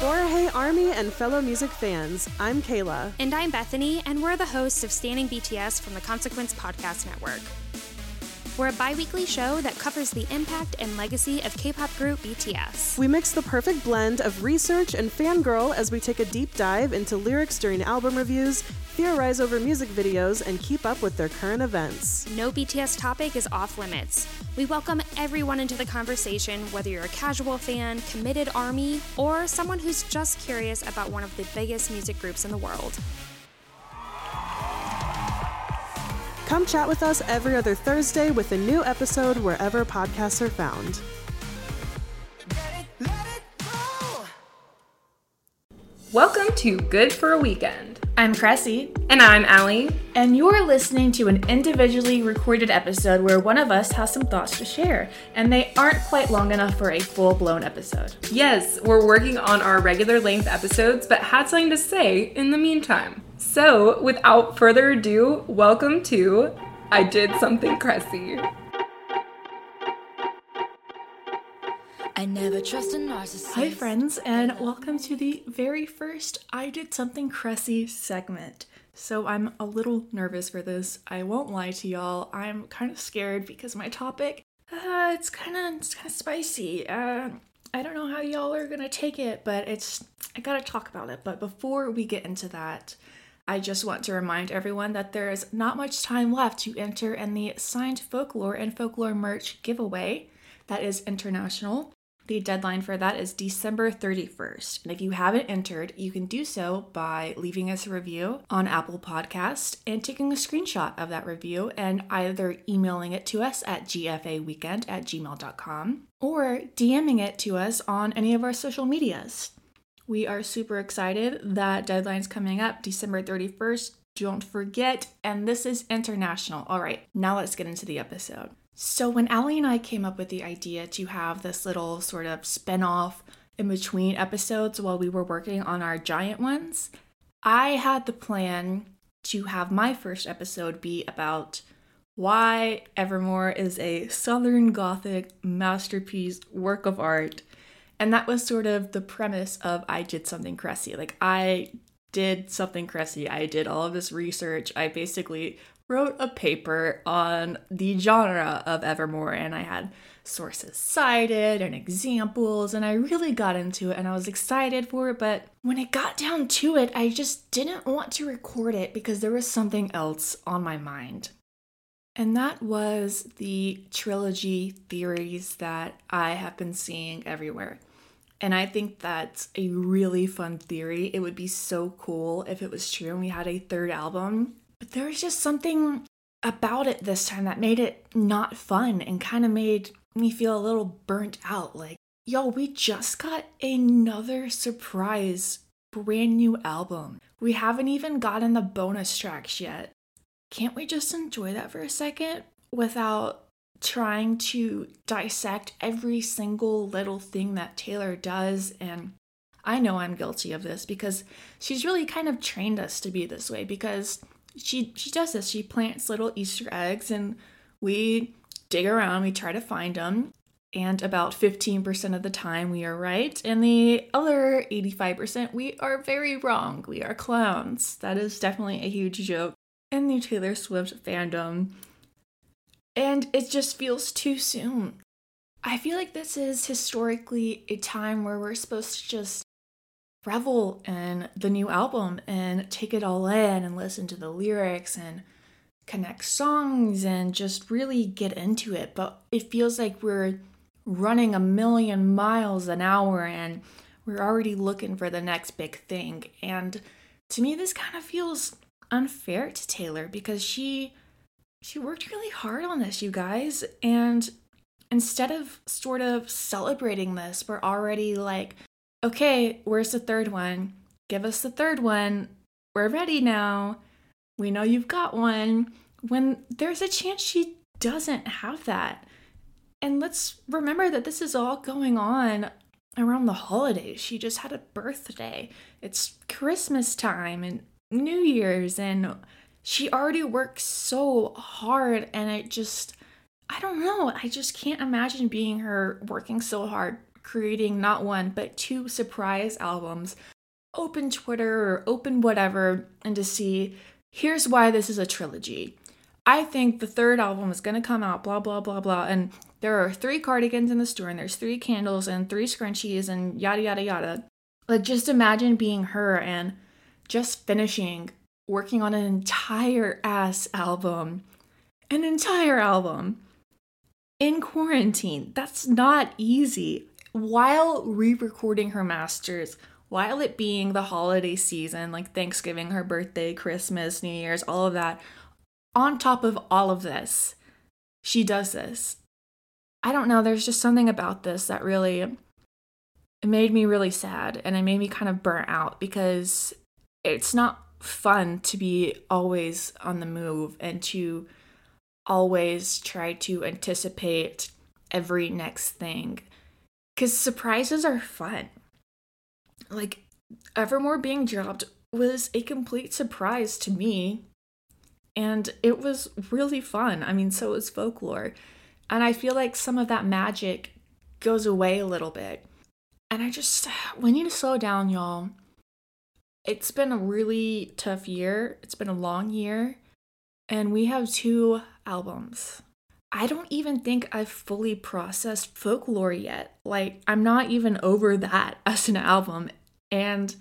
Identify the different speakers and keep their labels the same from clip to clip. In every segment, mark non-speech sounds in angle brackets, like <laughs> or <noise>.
Speaker 1: Borahae Army and fellow music fans, I'm Kayla.
Speaker 2: And I'm Bethany, and we're the hosts of Standing BTS from the Consequence Podcast Network. We're a bi weekly show that covers the impact and legacy of K pop group BTS.
Speaker 1: We mix the perfect blend of research and fangirl as we take a deep dive into lyrics during album reviews, theorize over music videos, and keep up with their current events.
Speaker 2: No BTS topic is off limits. We welcome everyone into the conversation, whether you're a casual fan, committed army, or someone who's just curious about one of the biggest music groups in the world.
Speaker 1: Come chat with us every other Thursday with a new episode wherever podcasts are found.
Speaker 3: Welcome to Good for a Weekend.
Speaker 4: I'm Kressie,
Speaker 3: And I'm Allie.
Speaker 4: and you're listening to an individually recorded episode where one of us has some thoughts to share, and they aren't quite long enough for a full blown episode.
Speaker 3: Yes, we're working on our regular length episodes, but had something to say in the meantime. So, without further ado, welcome to I Did Something Kressie.
Speaker 5: I never trust a narcissist.
Speaker 4: Hi, friends, and welcome to the very first I Did Something Kressie segment. So, I'm a little nervous for this. I won't lie to y'all. I'm kind of scared because my topic, uh, it's kind of it's kind of spicy. Uh, I don't know how y'all are gonna take it, but it's I gotta talk about it. But before we get into that, I just want to remind everyone that there is not much time left to enter in the signed folklore and folklore merch giveaway. That is international. The deadline for that is December 31st. And if you haven't entered, you can do so by leaving us a review on Apple Podcast and taking a screenshot of that review and either emailing it to us at gfaweekend at gmail.com or DMing it to us on any of our social medias. We are super excited. That deadline's coming up December 31st. Don't forget. And this is international. All right, now let's get into the episode. So, when Allie and I came up with the idea to have this little sort of spin off in between episodes while we were working on our giant ones, I had the plan to have my first episode be about why Evermore is a Southern Gothic masterpiece work of art. And that was sort of the premise of I did something Kressie. Like, I did something Kressie. I did all of this research. I basically wrote a paper on the genre of Evermore, and I had sources cited and examples, and I really got into it and I was excited for it. But when it got down to it, I just didn't want to record it because there was something else on my mind. And that was the trilogy theories that I have been seeing everywhere. And I think that's a really fun theory. It would be so cool if it was true and we had a third album. But there was just something about it this time that made it not fun and kind of made me feel a little burnt out. Like, yo, we just got another surprise brand new album. We haven't even gotten the bonus tracks yet. Can't we just enjoy that for a second without trying to dissect every single little thing that Taylor does? And I know I'm guilty of this because she's really kind of trained us to be this way because she she does this. She plants little Easter eggs and we dig around, we try to find them. And about 15% of the time we are right, and the other 85% we are very wrong. We are clowns. That is definitely a huge joke in the Taylor Swift fandom. And it just feels too soon. I feel like this is historically a time where we're supposed to just revel in the new album and take it all in and listen to the lyrics and connect songs and just really get into it. But it feels like we're running a million miles an hour and we're already looking for the next big thing. And to me, this kind of feels unfair to Taylor because she she worked really hard on this, you guys, and instead of sort of celebrating this, we're already like, okay, where's the third one? Give us the third one. We're ready now. We know you've got one. When there's a chance she doesn't have that. And let's remember that this is all going on around the holidays. She just had a birthday. It's Christmas time and New Year's, and she already works so hard. And it just, I don't know, I just can't imagine being her working so hard creating not one, but two surprise albums, open Twitter or open whatever, and to see here's why this is a trilogy. I think the third album is gonna come out, blah, blah, blah, blah. And there are three cardigans in the store, and there's three candles and three scrunchies, and yada, yada, yada. Like, just imagine being her and just finishing working on an entire ass album. An entire album in quarantine. That's not easy. While re recording her masters, while it being the holiday season, like Thanksgiving, her birthday, Christmas, New Year's, all of that, on top of all of this, she does this. I don't know, there's just something about this that really it made me really sad and it made me kind of burnt out because it's not fun to be always on the move and to always try to anticipate every next thing because surprises are fun. Like, Evermore being dropped was a complete surprise to me, and it was really fun. I mean, so was folklore. And I feel like some of that magic goes away a little bit. And I just, <sighs> we need to slow down, y'all. It's been a really tough year. It's been a long year. And we have two albums. I don't even think I've fully processed folklore yet. Like, I'm not even over that <laughs> as an album. And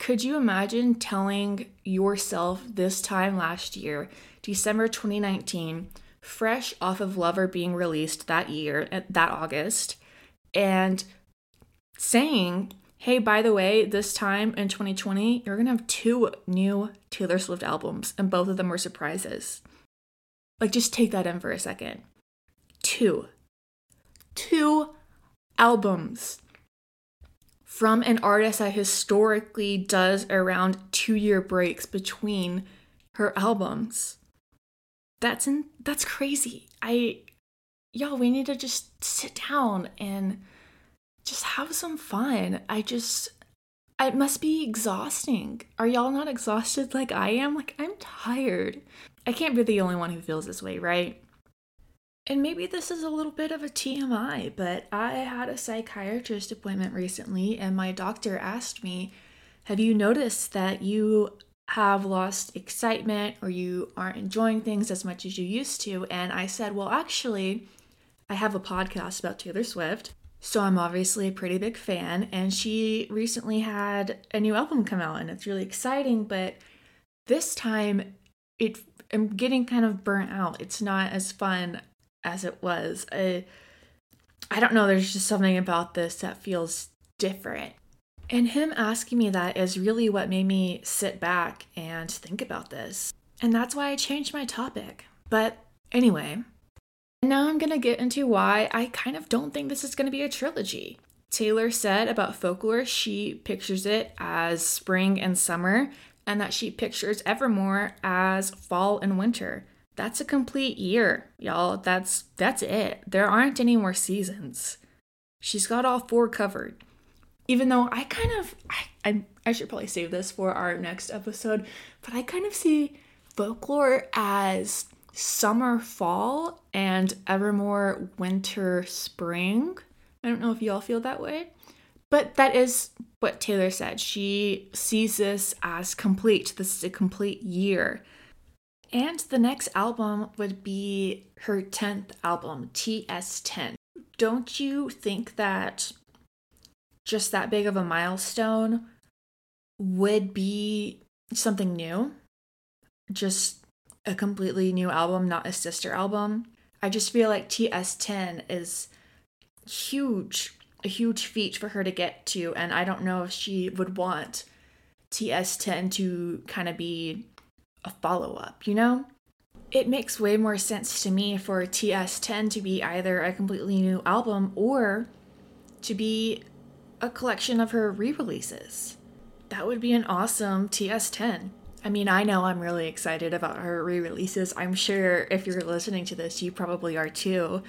Speaker 4: could you imagine telling yourself this time last year, December 2019, fresh off of Lover being released that year, that August, and saying, hey, by the way, this time in 2020, you're gonna have two new Taylor Swift albums, and both of them were surprises. Like, just take that in for a second. Two. Two albums from an artist that historically does around two year breaks between her albums. That's in, that's crazy. I y'all we need to just sit down and just have some fun. I just it must be exhausting. Are y'all not exhausted like I am? Like I'm tired. I can't be the only one who feels this way, right? And maybe this is a little bit of a TMI, but I had a psychiatrist appointment recently, and my doctor asked me, Have you noticed that you have lost excitement or you aren't enjoying things as much as you used to? And I said, Well, actually, I have a podcast about Taylor Swift. So I'm obviously a pretty big fan, and she recently had a new album come out, and it's really exciting. But this time, it I'm getting kind of burnt out. It's not as fun as it was. I, I don't know, there's just something about this that feels different. And him asking me that is really what made me sit back and think about this. And that's why I changed my topic. But anyway, now I'm gonna get into why I kind of don't think this is gonna be a trilogy. Taylor said about folklore she pictures it as spring and summer, and that she pictures Evermore as fall and winter. That's a complete year, y'all. That's that's it. There aren't any more seasons. She's got all four covered. Even though I kind of I, I I should probably save this for our next episode, but I kind of see folklore as summer fall and evermore winter spring. I don't know if y'all feel that way, but that is what Taylor said. She sees this as complete. This is a complete year. And the next album would be her 10th album, TS10. Don't you think that just that big of a milestone would be something new? Just a completely new album, not a sister album. I just feel like TS10 is huge, a huge feat for her to get to, and I don't know if she would want TS10 to kind of be a follow up, you know? It makes way more sense to me for TS10 to be either a completely new album or to be a collection of her re releases. That would be an awesome TS10. I mean, I know I'm really excited about her re-releases. I'm sure if you're listening to this, you probably are too.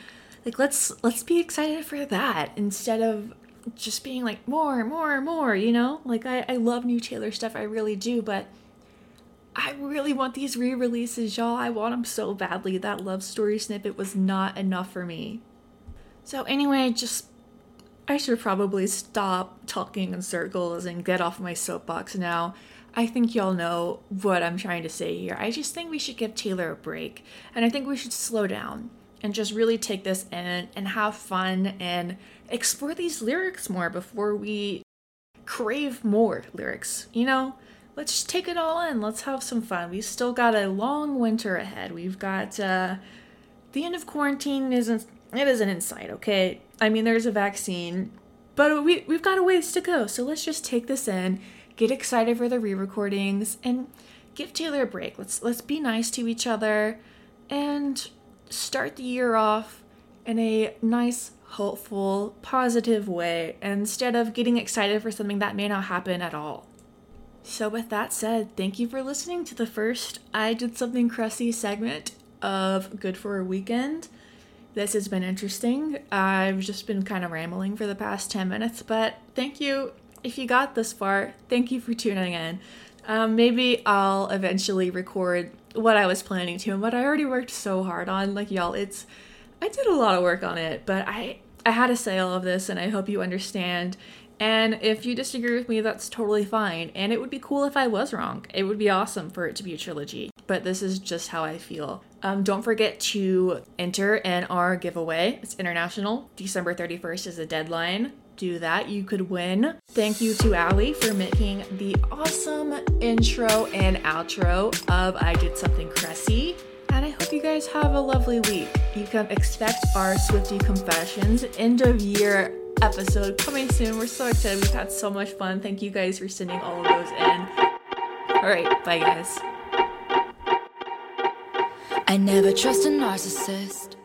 Speaker 4: Like let's let's be excited for that instead of just being like more, more, more, you know? Like I, I love new Taylor stuff, I really do, but I really want these re-releases, y'all. I want them so badly. That love story snippet was not enough for me. So anyway, just I should probably stop talking in circles and get off my soapbox now. I think y'all know what I'm trying to say here. I just think we should give Taylor a break. And I think we should slow down and just really take this in and have fun and explore these lyrics more before we crave more lyrics. You know, let's just take it all in. Let's have some fun. We've still got a long winter ahead. We've got uh, the end of quarantine isn't it isn't in sight, okay? I mean, there's a vaccine, but we we've got a ways to go. So let's just take this in get excited for the re-recordings and give Taylor a break. Let's let's be nice to each other and start the year off in a nice, hopeful, positive way instead of getting excited for something that may not happen at all. So with that said, thank you for listening to the first I did something Kressie segment of Good for a Weekend. This has been interesting. I've just been kind of rambling for the past 10 minutes, but thank you if you got this far, thank you for tuning in. Um, maybe I'll eventually record what I was planning to and what I already worked so hard on. Like y'all, it's I did a lot of work on it, but I I had to say all of this and I hope you understand. And if you disagree with me, that's totally fine. And it would be cool if I was wrong. It would be awesome for it to be a trilogy. But this is just how I feel. Um, don't forget to enter in our giveaway. It's international. December 31st is the deadline do that, you could win. Thank you to Allie for making the awesome intro and outro of I Did Something Kressie. And I hope you guys have a lovely week. You can expect our Swifty Confessions end of year episode coming soon. We're so excited. We've had so much fun. Thank you guys for sending all of those in. All right, bye guys.
Speaker 5: I never trust a narcissist.